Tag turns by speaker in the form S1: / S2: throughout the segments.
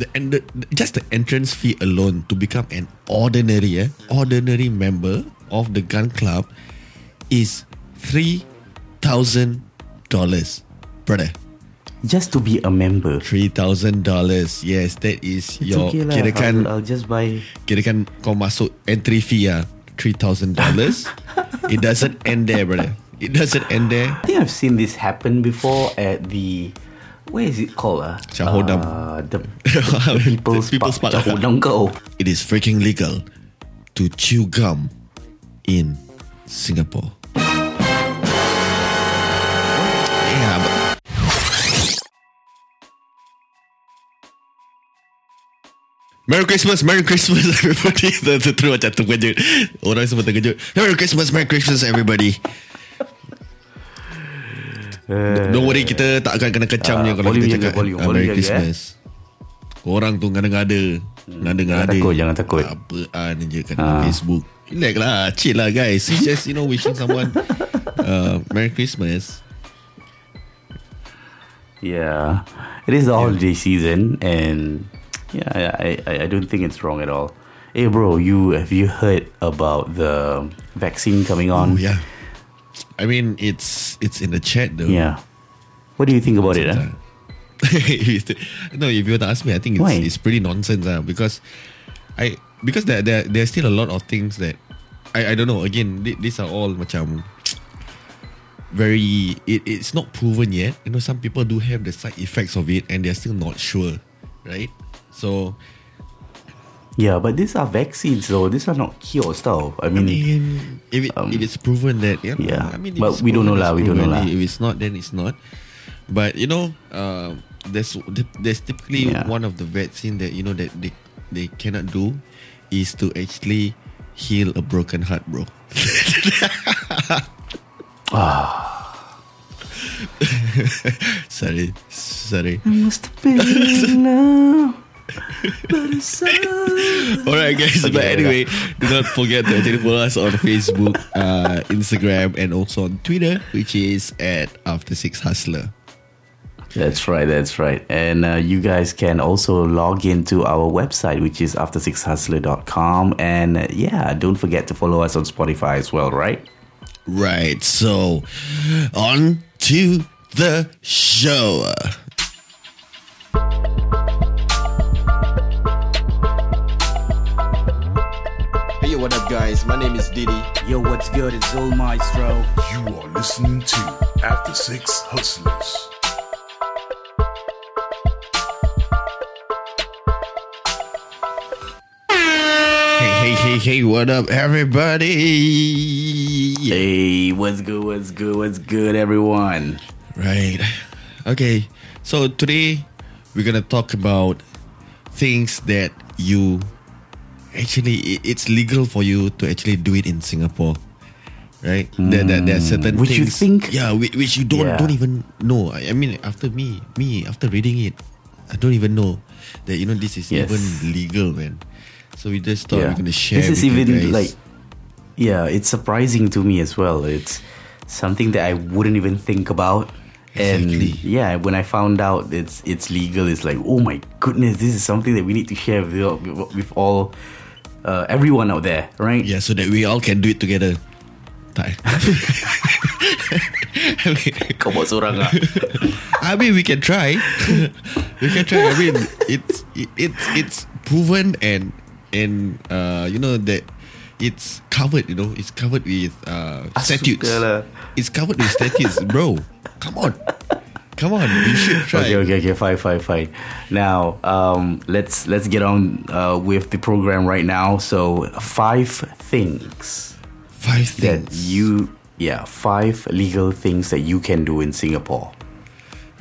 S1: the, and the, just the entrance fee alone to become an ordinary, eh, ordinary member of the gun club is three thousand dollars, brother.
S2: Just to be a member.
S1: Three thousand dollars. Yes, that is
S2: It's
S1: your
S2: okay lah.
S1: kirakan
S2: I'll, I'll just buy.
S1: kirakan kau masuk entry fee ah three thousand dollars. it doesn't end there, brother. It doesn't end there.
S2: I think I've seen this happen before at the. Where is it called? Uh?
S1: Cahodam.
S2: Uh, the, the People's,
S1: People's
S2: Park.
S1: Park.
S2: Cahodam kau.
S1: It is freaking legal to chew gum in Singapore. Yeah, but Merry Christmas, Merry Christmas everybody. Terus macam terkejut. Orang semua terkejut. Merry Christmas, Merry Christmas everybody. Don't worry kita tak akan kena kecam ni
S2: Ah,
S1: kalau
S2: volume
S1: kita cakap
S2: volume,
S1: ah,
S2: volume
S1: Merry
S2: jaga,
S1: Christmas. Orang tu ngada-ngada. Ngada-ngada.
S2: takut, jangan takut.
S1: Apaan je kat
S2: Ah.
S1: Facebook. Relax lah, chill lah guys. It's just you know wishing someone uh, Merry Christmas.
S2: Yeah, it is the holiday season, and yeah, I, I I don't think it's wrong at all. Hey, bro, you have you heard about the vaccine coming
S1: Oh
S2: on?
S1: yeah. I mean it's it's in the chat though.
S2: Yeah. What do you think about it? Huh?
S1: no, if you were to ask me, I think it's,
S2: Why?
S1: it's pretty nonsense. Uh, because I because there there there's still a lot of things that I I don't know. Again, th- these are all macam very it, it's not proven yet. You know, some people do have the side effects of it, and they're still not sure, right? So
S2: Yeah, but these are vaccines, though. These are not cure stuff. I
S1: I
S2: mean,
S1: mean, if it,
S2: Um,
S1: if it's proven that yeah,
S2: yeah.
S1: I mean,
S2: But we don't know lah, we don't know lah.
S1: If it's not, then it's not. But you know, uh, there's there's typically
S2: Yeah.
S1: one of the vaccine that you know that they they cannot do is to actually heal a broken heart, bro. ah. sorry, sorry.
S2: I must have been now.
S1: All right, guys. but
S2: Okay,
S1: anyway, do not forget to actually follow us on Facebook, uh, Instagram, and also on Twitter, which is at After Six Hustler.
S2: That's right, that's right. And uh, you guys can also log into our website, which is after6hustler.com. And uh, yeah, don't forget to follow us on Spotify as well, right?
S1: Right. So, on to the show. Guys? My name is Diddy.
S2: Yo, what's good? It's Zul Maestro.
S3: You are listening to After Six Hustlers.
S1: Hey, hey, hey, hey, what up, everybody?
S2: Hey, what's good? What's good? What's good, everyone?
S1: Right. Okay. So today we're gonna talk about things that you actually it's legal for you to actually do it in Singapore. Right? There, there, there are certain hmm.
S2: Which you think-
S1: yeah, which, which you don't
S2: Yeah.
S1: don't even know. I, I mean, after me, me after reading it, I don't even know that you know this is
S2: Yes.
S1: even legal, man. So we just thought
S2: yeah.
S1: we're gonna share.
S2: This is even like, yeah, it's surprising to me as well. It's something that I wouldn't even think about.
S1: Exactly.
S2: And yeah, when I found out it's it's legal, it's like, oh my goodness, this is something that we need to share with, with all uh, everyone out there, right?
S1: Yeah, so that we all can do it together. Tak. I mean,
S2: Kau buat seorang lah.
S1: I mean, we can try. we can try. I mean, it's it, it's it's proven and and uh, you know that it's covered. You know, it's covered with uh, statutes. It's covered with statutes, bro. Come on, come on. You should try.
S2: Okay, okay, okay, fine, fine, fine. Now, um, let's let's get on uh, with the program right now. So, five things
S1: Five
S2: that
S1: things.
S2: you, yeah, five legal things that you can do in Singapore.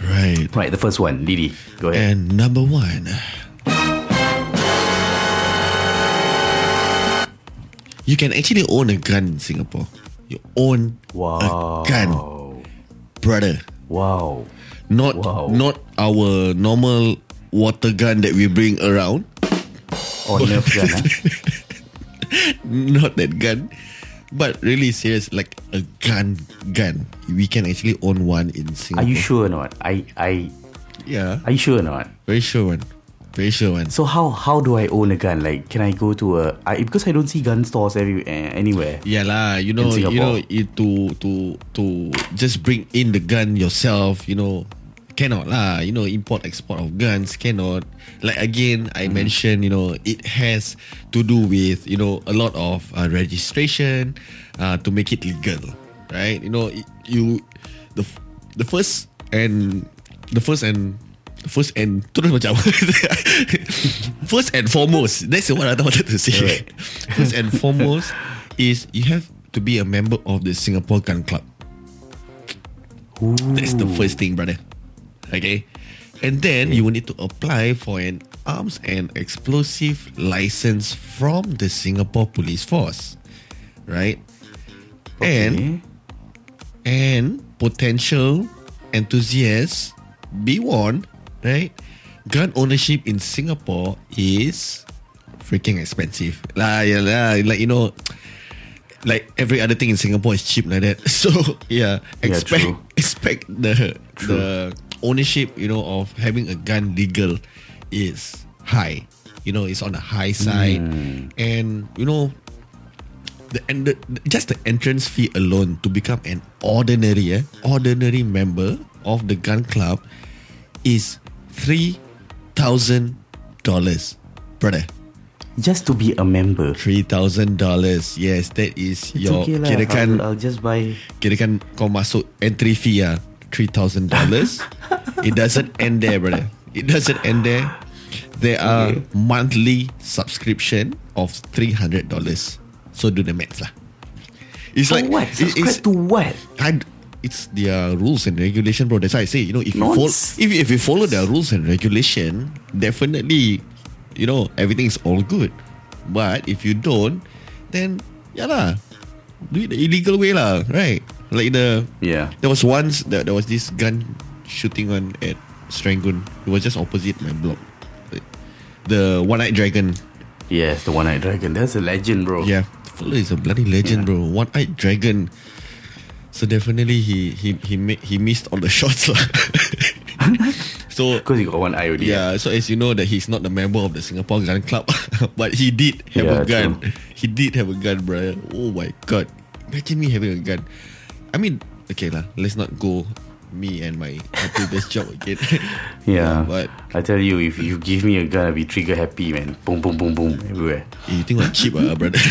S1: right.
S2: Right, the first one, Didi, go ahead.
S1: And number one, you can actually own a gun in Singapore. You own
S2: wow,
S1: a gun, brother.
S2: Wow,
S1: Not
S2: Wow.
S1: not our normal water gun that we bring around.
S2: oh, Nerf gun, ah?
S1: Not that gun. But really serious, like a gun gun. We can actually own one in
S2: Are
S1: Singapore.
S2: you sure or not? I, I,
S1: Yeah.
S2: are you sure or not?
S1: Very sure one. Very sure, man.
S2: So how how do I own a gun? Like, can I go to a I, because I don't see gun stores every uh, anywhere.
S1: Yeah lah, you know, you know, it, to to to just bring in the gun yourself, you know, cannot lah. You know, import export of guns cannot. Like again, I mentioned, you know, it has to do with you know a lot of uh, registration uh, to make it legal, right? You know, it, you the the first and the first and first and terus macam first and foremost that's what I wanted to say.
S2: Alright.
S1: first and foremost is you have to be a member of the Singapore Gun Club. That's the first thing brother. Okay? And then you will need to apply for an arms and explosive license from the Singapore Police Force. Right? And and potential enthusiasts be warned, right? Gun ownership in Singapore is freaking expensive. Lah, yeah, like you know, like every other thing in Singapore is cheap like that. So yeah, expect
S2: true.
S1: expect the the ownership, you know, of having a gun legal is high. You know, it's on the high side, and you know, the, and the, just the entrance fee alone to become an ordinary eh, ordinary member of the gun club is three thousand dollars, brother.
S2: Just to be a member.
S1: Three thousand dollars. Yes, that is
S2: It's
S1: your
S2: okay lah.
S1: kirakan
S2: I'll, I'll just buy.
S1: kirakan kau masuk entry fee ah three thousand dollars. it doesn't end there, brother. It doesn't end there. There are
S2: Okay.
S1: monthly subscription of three hundred dollars. So do the maths lah. It's
S2: For
S1: like
S2: what?
S1: it-
S2: Subscribe
S1: it's,
S2: to what?
S1: I, it's their rules and regulation, bro. That's why I say, you know, if you follow, if, if you follow their rules and regulation, definitely, you know, everything is all good. But if you don't, then yeah lah, do it the illegal way lah, right? Like the
S2: Yeah.
S1: there was once that there was this gun shooting on at Serangoon. It was just opposite my block. The one eyed dragon.
S2: Yes, the one-eyed dragon. That's a legend, bro.
S1: Yeah, fella is a bloody legend,
S2: Yeah.
S1: bro. One eyed dragon. So definitely he he he ma- he missed all the shots lah. so
S2: Because he got one eye only.
S1: yeah, so as you know that he's not a member of the Singapore Gun Club, but he did have a gun.
S2: true.
S1: He did have a gun, bro. Oh my god! Imagine me having a gun. I mean, okay lah. Let's not go me and my previous job again.
S2: Yeah.
S1: but
S2: I tell you, if you give me a gun, I'll be trigger happy, man. Boom, boom, boom, boom, everywhere.
S1: You think I'm cheap, ah, brother?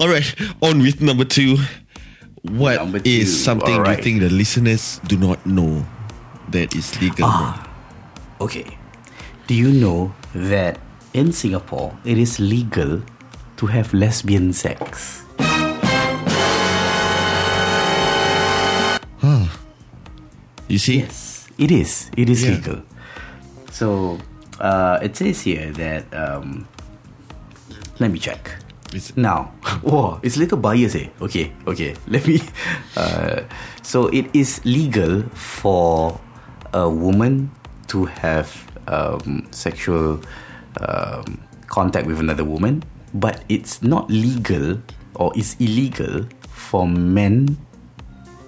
S1: All right, on with number two. What is
S2: Number two,
S1: something you think the listeners do not know that is legal?
S2: Ah. Okay. Do you know that in Singapore it is legal to have lesbian sex?
S1: You see?
S2: Yes, it is. It is
S1: Yeah.
S2: legal. So uh, it says here that um, let me check.
S1: It's-
S2: Now, whoa, it's a little biased. Eh? Okay, okay. Let me. Uh, so it is legal for a woman to have um, sexual um, contact with another woman, but it's not legal or it's illegal for men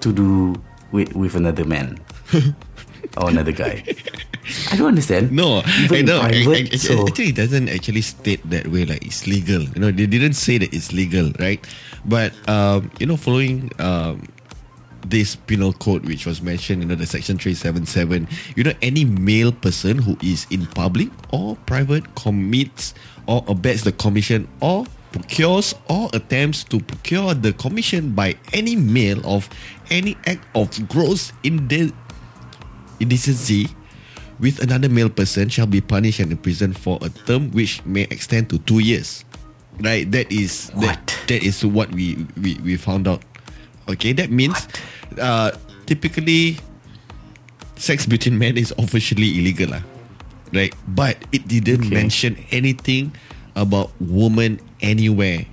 S2: to do with with another man or another guy. I don't understand.
S1: No,
S2: Even
S1: know. I-
S2: private,
S1: I-
S2: so-
S1: actually, it doesn't actually state that way. Like it's legal. You know, they didn't say that it's legal, right? But um, you know, following um, this penal code, which was mentioned, you know, the section three seven seven. You know, any male person who is in public or private commits or abets the commission or procures or attempts to procure the commission by any male of any act of gross inde- indecency with another male person shall be punished and imprisoned for a term which may extend to two years. Right? That is that,
S2: What?
S1: that is what we, we we found out. Okay, that means uh typically sex between men is officially illegal. lah. Right? But it didn't
S2: Okay.
S1: mention anything about woman anywhere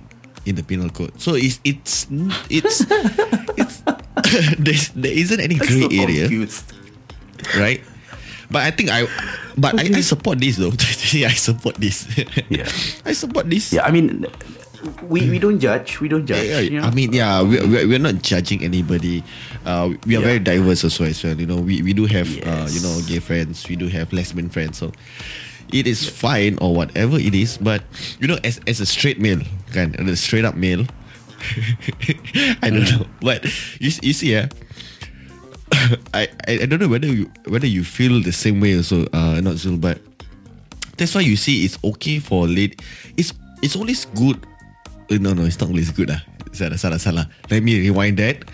S1: in the penal code. So it's it's it's it's there's, there isn't any gray
S2: so
S1: area
S2: confused.
S1: Right? But I think I, but I, I support this though. I support this.
S2: Yeah.
S1: I support this.
S2: Yeah, I mean, we, we don't judge. We don't judge.
S1: Yeah,
S2: you know?
S1: I mean, yeah, we, we're, we're not judging anybody. Uh, we are
S2: Yeah.
S1: very diverse also as well. You know, we, we do have, uh, you know, gay friends. We do have lesbian friends. So it is fine or whatever it is. But, you know, as, as a straight male, kan, a straight up male, I don't know. But you, you see, yeah, I, I, I don't know whether you whether you feel the same way also, uh, not Zul, but that's why you see it's okay for late. It's it's always good. Uh, no, no, it's not always good. Ah, salah, salah, salah. Let me rewind that.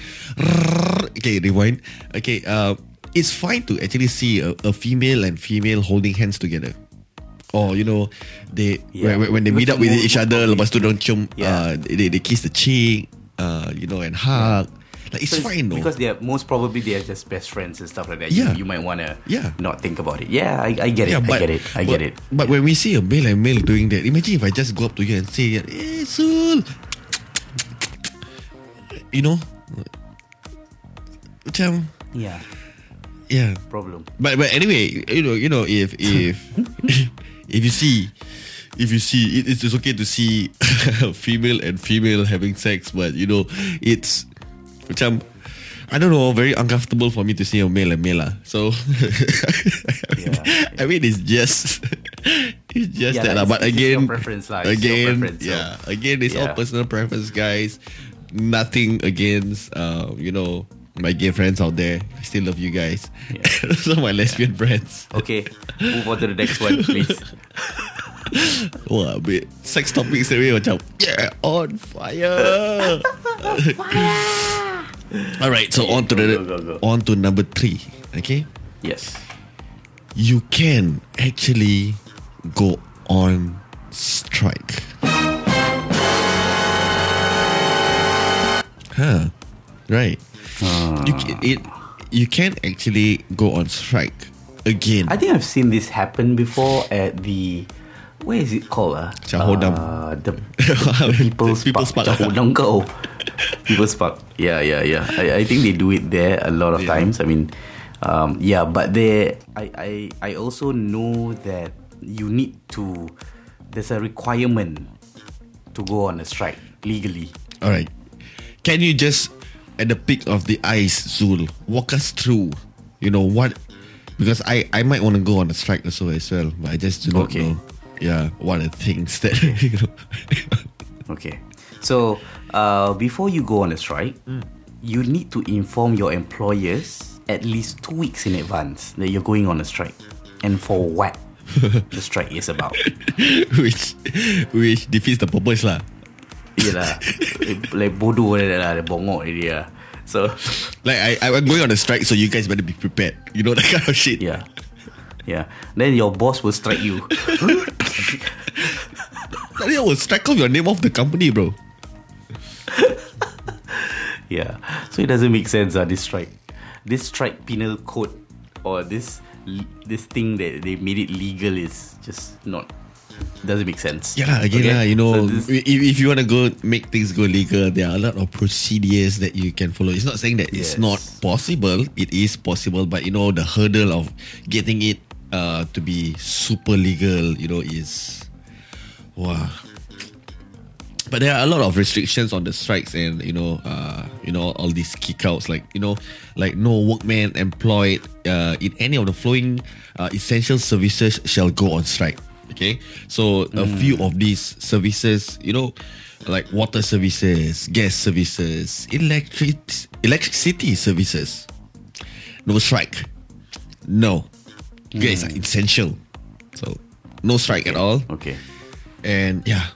S1: Okay, rewind. Okay, uh, it's fine to actually see a, a female and female holding hands together. Or you know, they
S2: Yeah.
S1: when, when they meet up with each other, lepas tu dorang cium,
S2: Yeah.
S1: uh, they, they kiss the cheek, uh, you know, and hug. Like it's
S2: So
S1: fine though.
S2: because they're most probably they're just best friends and stuff like that.
S1: Yeah.
S2: You, you might want to
S1: Yeah.
S2: not think about it. Yeah, I, I get it. But, I get it. I
S1: but,
S2: get it.
S1: But when we see a male and male doing that, imagine if I just go up to you and say, "Hey, Zul," you know, macam,
S2: Yeah.
S1: yeah.
S2: Problem.
S1: But but anyway, you know, you know, if if if you see. If you see, it, it's it's okay to see a female and female having sex, but you know, it's macam I'm, I don't know, very uncomfortable for me to see a male and male lah. So
S2: Yeah.
S1: I mean, it's just it's just
S2: Yeah,
S1: that
S2: lah,
S1: lah. But
S2: it's- it's
S1: again,
S2: your preference lah, it's your
S1: again,
S2: preference, so-
S1: yeah, again, it's all personal preference, guys. Nothing against, uh, you know, my gay friends out there. I still love you guys.
S2: Yeah.
S1: so my lesbian friends.
S2: Okay, move on to the next one, please.
S1: Wah, bit sex topics away macam yeah on fire. All right, so on to the
S2: go, go, go.
S1: on to number three. Okay,
S2: Yes.
S1: you can actually go on strike. Huh? Right. You can, it you can actually go on strike again.
S2: I think I've seen this happen before at the where is it called? Uh?
S1: Cahodam.
S2: Uh, the, the People's,
S1: People's
S2: Park.
S1: Park.
S2: Cahodam kau. People's Park. Yeah, yeah, yeah. I, I think they do it there a lot of
S1: Yeah.
S2: times. I mean, um, yeah, but there, I, I, I also know that you need to. There's a requirement to go on a strike legally.
S1: All right. Can you just, at the peak of the eyes, Zul, walk us through, you know, what, because I, I might want to go on a strike also as well, but I just do not
S2: Okay.
S1: know, yeah, what are the things that, you know.
S2: Okay. So, uh, before you go on a strike, you need to inform your employers at least two weeks in advance that you're going on a strike. And for what the strike is about.
S1: which, which defeats the purpose lah.
S2: Yelah. like bodoh like that lah. Dia bongok dia lah. So,
S1: Like, I, I'm going on a strike, so you guys better be prepared. You know, that kind of shit.
S2: yeah. Yeah. Then your boss will strike you.
S1: I will strike off your name off the company, bro.
S2: Yeah. So it doesn't make sense, uh, this strike. This strike penal code or this this thing that they made it legal is just not doesn't make sense.
S1: Yeah, again,
S2: Okay?
S1: lah, you know,
S2: So this-
S1: if, if you want to go make things go legal, there are a lot of procedures that you can follow. It's not saying that it's not possible. It is possible, but you know, the hurdle of getting it uh, to be super legal, you know, is wow. But there are a lot of restrictions on the strikes and you know, uh, you know, all these kickouts, like you know, like no workman employed uh, in any of the flowing uh, essential services shall go on strike. Okay, so a few of these services, you know, like water services, gas services, electric electricity services, no strike. No, you guys are essential, so no strike at all.
S2: Okay.
S1: And yeah,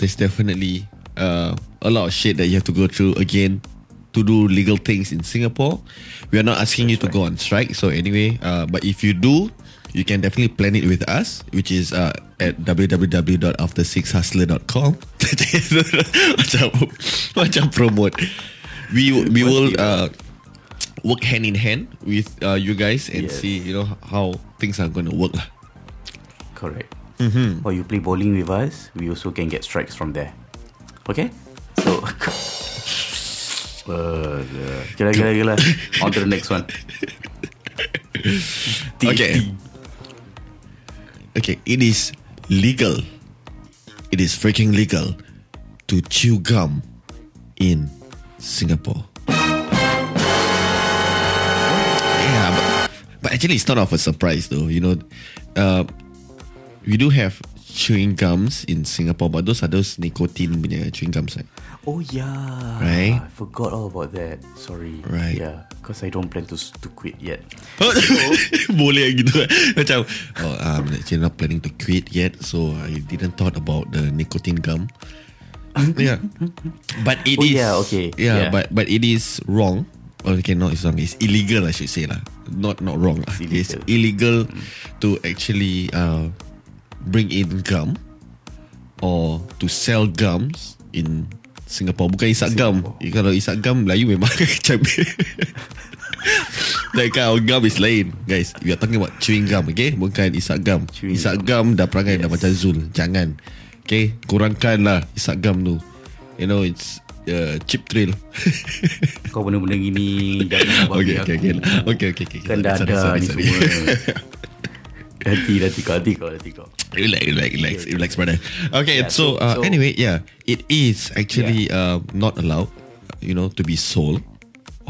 S1: there's definitely uh, a lot of shit that you have to go through again to do legal things in Singapore. We are not asking you to go on strike. So anyway, uh, but if you do, you can definitely plan it with us, which is uh, at www.after6hustler.com. macam, macam promote. We we will uh, work hand in hand with uh, you guys and
S2: Yes.
S1: see you know how things are going to work lah.
S2: Correct.
S1: Mm-hmm.
S2: Or you play bowling with us, we also can get strikes from there. Okay? So uh, Gila gila gila On to the next one
S1: Okay. Okay, it is legal. It is freaking legal to chew gum in Singapore? Yeah, but, but actually, it's not of a surprise though. You know, uh, we do have chewing gums in Singapore, but those are those nicotine punya chewing gums, right?
S2: Oh yeah.
S1: Right?
S2: I forgot all about that. Sorry.
S1: Right.
S2: Yeah. Because I don't plan to to quit yet.
S1: Boleh gitu Macam oh, I'm actually not planning to quit yet So I didn't thought about the nicotine gum Yeah But it
S2: Oh,
S1: is
S2: yeah, okay.
S1: Yeah,
S2: Yeah.
S1: but but it is wrong okay, not it's wrong. It's illegal, I should say lah. Not not wrong.
S2: It's
S1: It's
S2: illegal.
S1: illegal to actually uh, bring in gum or to sell gums in Singapore. Bukan isak gum. Kalau isak gum Melayu memang macam That kind of gum is lain. Guys We are talking about chewing gum Okay? Bukan isak gum.
S2: Chewing
S1: Isak gum. dah perangai yes. dah macam Zul. Jangan. Okay? Kurangkan lah Isak gum tu. You know it's uh, Cheap thrill.
S2: Kau benda-benda gini Jangan
S1: Okay
S2: bagi
S1: okay okay. Okay okay okay.
S2: Kan dah ada ni
S1: sorry.
S2: semua Hati hati kau Hati kau Hati kau
S1: Relax, relax, relax, relax, brother. Okay,
S2: Yeah,
S1: so, uh,
S2: so-
S1: anyway, yeah, it is actually uh, not allowed, you know, to be sold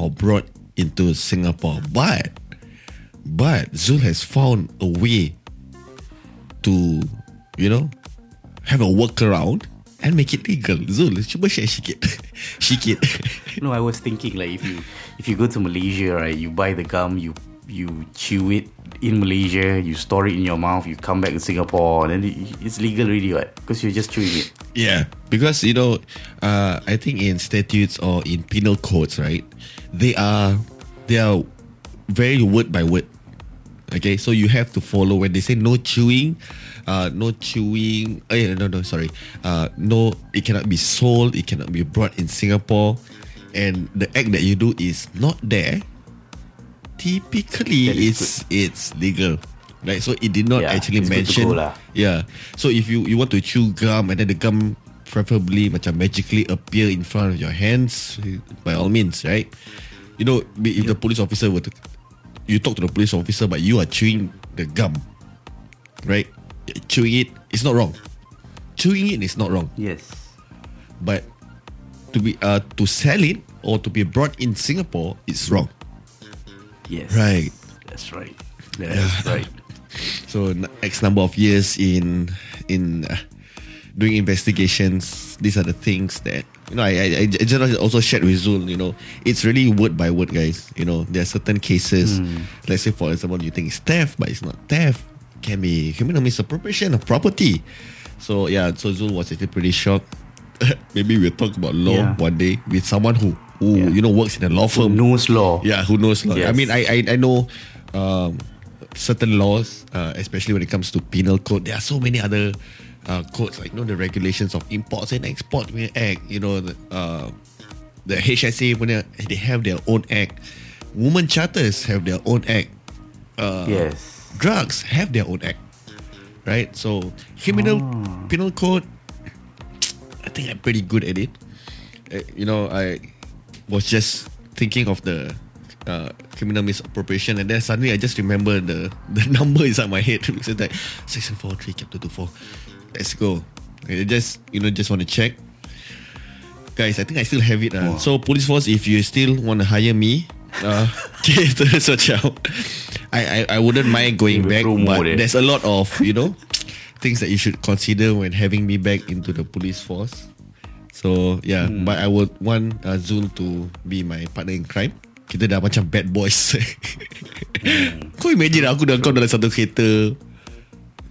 S1: or brought into Singapore. But, but Zul has found a way to, you know, have a workaround and make it legal. Zul, cuba share sikit, sikit.
S2: No I was thinking like If you If you go to Malaysia right You buy the gum You you chew it in Malaysia You store it in your mouth You come back to Singapore And then it's legal already right Because you're just chewing it
S1: Yeah, because you know, uh, I think in statutes or in penal codes, right, they are they are very word by word. Okay, so you have to follow when they say no chewing, uh, no chewing. Oh, yeah, no, no, sorry. Uh, no, it cannot be sold. It cannot be brought in Singapore, and the act that you do is not there. Typically, it's it's legal. Right, so it did not
S2: Yeah,
S1: actually
S2: it's
S1: mention
S2: lah.
S1: Yeah. So if you you want to chew gum and then the gum preferably macam magically appear in front of your hands, by all means, right? You know, if the police officer were to, you talk to the police officer, but you are chewing the gum, right? Chewing it it is not wrong. Chewing it is not wrong,
S2: Yes
S1: but to be uh to sell it or to be brought in Singapore is wrong.
S2: Yes
S1: Right.
S2: That's right That's right
S1: So X number of years in in uh, doing investigations, these are the things that you know. I I, I just also shared with Zul. You know, it's really word by word, guys. You know, there are certain cases. Let's say, for example, you think it's theft, but it's not theft. Can be criminal misappropriation of property. So yeah, so Zul was actually pretty shocked. Maybe we'll talk about law
S2: Yeah.
S1: one day with someone who who
S2: Yeah.
S1: you know works in a law firm.
S2: Who knows law
S1: Yeah, who knows law? I mean, I I, I know um, certain laws, uh, especially when it comes to penal code. There are so many other uh, codes, like you know the regulations of imports and export act. You know the uh, the HSA punya, they have their own act. Women charters have their own act. Uh,
S2: Yes
S1: drugs have their own act, right? So criminal penal code, I think I'm pretty good at it. Uh, you know, I was just thinking of the uh, criminal misappropriation, and then suddenly I just remember the the number inside my head. It's like section four three chapter two four. Let's go. I just you know just want to check. Guys, I think I still have it. Uh. So police force, if you still want to hire me, uh, search out. I, I I wouldn't mind going back, but there's a lot of you know things that you should consider when having me back into the police force. So yeah,
S2: Hmm.
S1: but I would want uh, Zul to be my partner in crime. Kita dah macam bad boys.
S2: Hmm.
S1: Kau imagine aku dan kau dalam satu kereta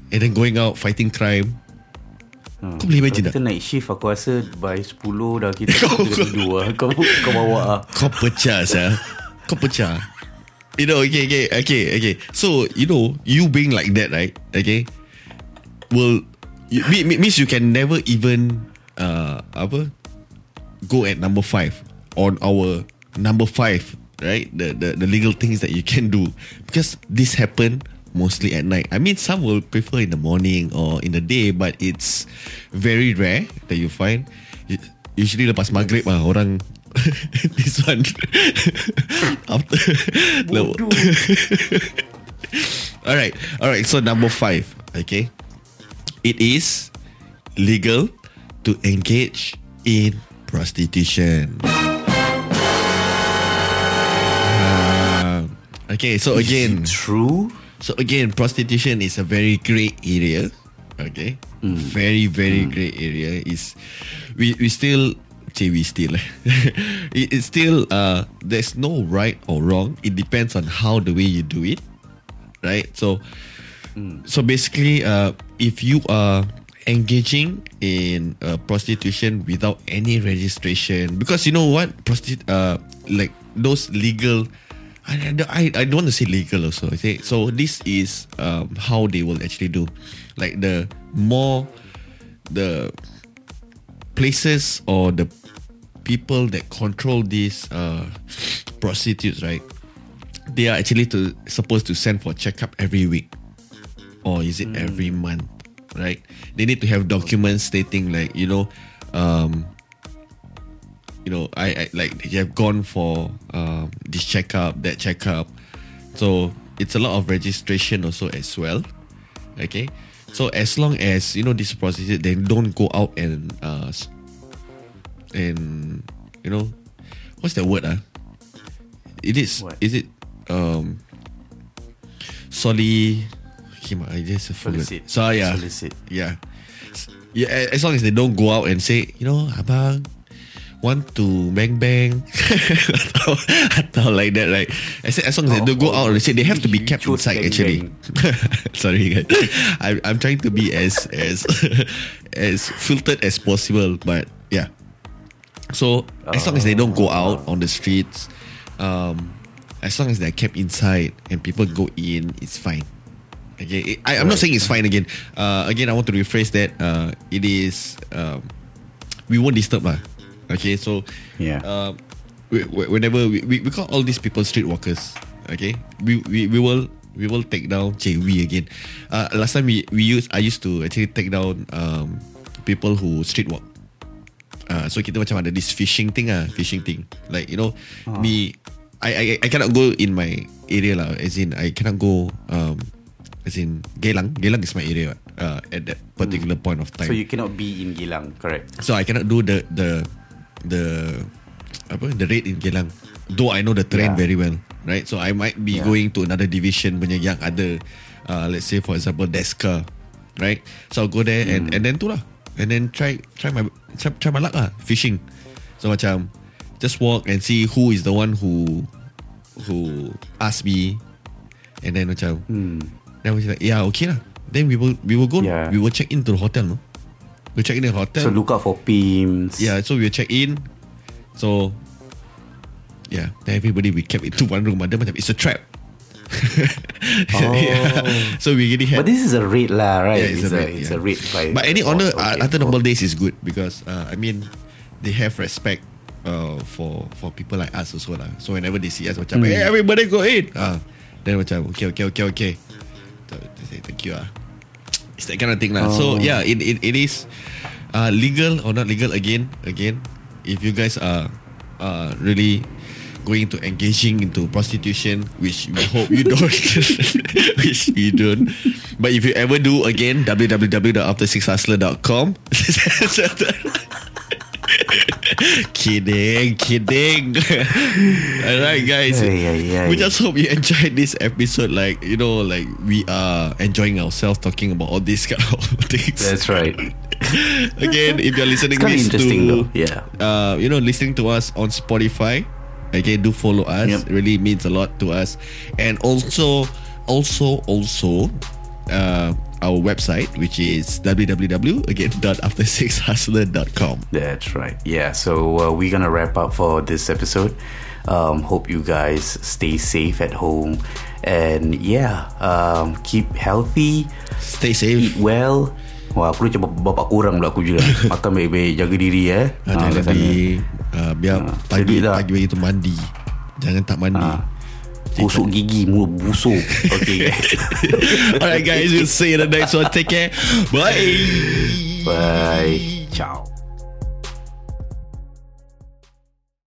S1: and then going out fighting crime.
S2: Hmm.
S1: Kau boleh imagine
S2: Kalau kita
S1: tak?
S2: naik shift Aku rasa By 10 dah kita Kita tidur lah Kau, kau bawa lah
S1: Kau pecah sah. Kau pecah. You know, okay, okay, okay, okay. So, you know, you being like that, right? Okay, will you, me- me- means you can never even uh apa go at number five on our number five, right? The the the legal things that you can do because this happen mostly at night. I mean, some will prefer in the morning or in the day, but it's very rare that you find. Usually lepas maghrib lah orang this one after
S2: Bodoh.
S1: all right all right so number five okay it is legal to engage in prostitution. Uh, okay, so again,
S2: True.
S1: so again, prostitution is a very great area. Okay, very very great area. Is we we still. Say we still, it, it's still uh. There's no right or wrong. It depends on how the way you do it, right? So, so basically, uh, if you are engaging in uh, prostitution without any registration, because you know what, prosti- uh, like those legal, I, I, I don't want to say legal also. Okay, so this is um, how they will actually do, like the more the places or the people that control these uh, prostitutes, right? They are actually to supposed to send for checkup every week, or is it every month, right? They need to have documents stating like you know, um, you know, I, I like they have gone for um, this checkup, that checkup, so it's a lot of registration also as well. Okay, so as long as you know this process, they don't go out and uh, and you know, what's the word? Ah, it is.
S2: What?
S1: Is it um, soli? I just.
S2: Solicit.
S1: So yeah,
S2: Solicit.
S1: yeah, yeah. As long as they don't go out and say, you know, abang, want to bang bang, atau, atau like that, right? As, as long as they don't go out and say, they have to be kept inside.
S2: bang
S1: Actually, sorry guys, I, I'm trying to be as as as filtered as possible, but yeah. So as long as they don't go out on the streets, um, as long as they're kept inside and people go in, it's fine. Okay, I, I'm not saying it's fine again. Uh, again, I want to rephrase that. Uh, it is um, we won't disturb lah. Okay, so
S2: Yeah.
S1: we- we- whenever we, we, we call all these people streetwalkers. Okay, we, we we will we will take down. JV again. Uh, last time we we used I used to actually take down um, people who streetwalk. Uh, so kita macam ada this fishing thing ah, fishing thing. Like you know, me, I, I I cannot go in my area lah. As in, I cannot go. Um, as in, Geylang. Geylang is my area uh, at that particular point of time.
S2: So you cannot be in Gilang, correct?
S1: So I cannot do the the the apa the raid in Geylang. Though I know the terrain
S2: Yeah.
S1: very well, right? So I might be
S2: Yeah.
S1: going to another division punya yang ada, uh, let's say for example Deska, right? So I'll go there and and then tu lah, and then try try my try, try my luck lah fishing. So macam just walk and see who is the one who who asked me, and then macam
S2: Hmm.
S1: Then I was like yeah okay lah. Then we will we will go
S2: Yeah.
S1: we will check into the hotel no. We check in the hotel.
S2: So look out for pimps.
S1: Yeah, so we check in. So yeah, then everybody we kept into one room. Then macam it's a trap.
S2: Oh.
S1: Yeah. So we really had.
S2: But this is a raid lah, right?
S1: Yeah,
S2: it's, a,
S1: raid,
S2: it's
S1: yeah.
S2: a raid by.
S1: But any honor
S2: okay.
S1: uh, after normal days is good because uh, I mean they have respect uh, for for people like us also lah. So whenever they see us macam
S2: Hmm.
S1: hey everybody go in. Ah, then macam okay okay okay okay. So thank you ah. It's that kind of thing lah. So
S2: Oh.
S1: yeah, it, it, it is uh, legal or not legal again again. If you guys are uh, really going to engaging into prostitution, which we hope you don't, which you don't. But if you ever do, again, www.after6hustler.com. kidding, kidding. All right, guys.
S2: Ay, ay, ay.
S1: We just hope you enjoyed this episode. Like you know, like we are enjoying ourselves talking about all these kind of things.
S2: That's right.
S1: Again, if you're listening this to,
S2: though, yeah.
S1: uh, you know, listening to us on Spotify, okay, do follow us.
S2: Yep.
S1: It really means a lot to us, and also, also, also, uh, our website, which is www again dot after six hustler.com.
S2: That's right. Yeah. So uh, we're gonna wrap up for this episode. Um, hope you guys stay safe at home, and yeah, um, keep healthy,
S1: Stay safe.
S2: eat well. Wah, aku bap- bapak kurang pula aku juga. Makan baik-baik, jaga diri eh.
S1: Ah,
S2: Ah,
S1: jangan di uh, biar
S2: Ah,
S1: pagi
S2: jadi
S1: pagi itu mandi. Jangan tak mandi.
S2: Ah. Gosok gigi mulut busuk. Okay guys.
S1: Alright guys, we'll see you in the next one. Take care. Bye.
S2: Bye. Ciao.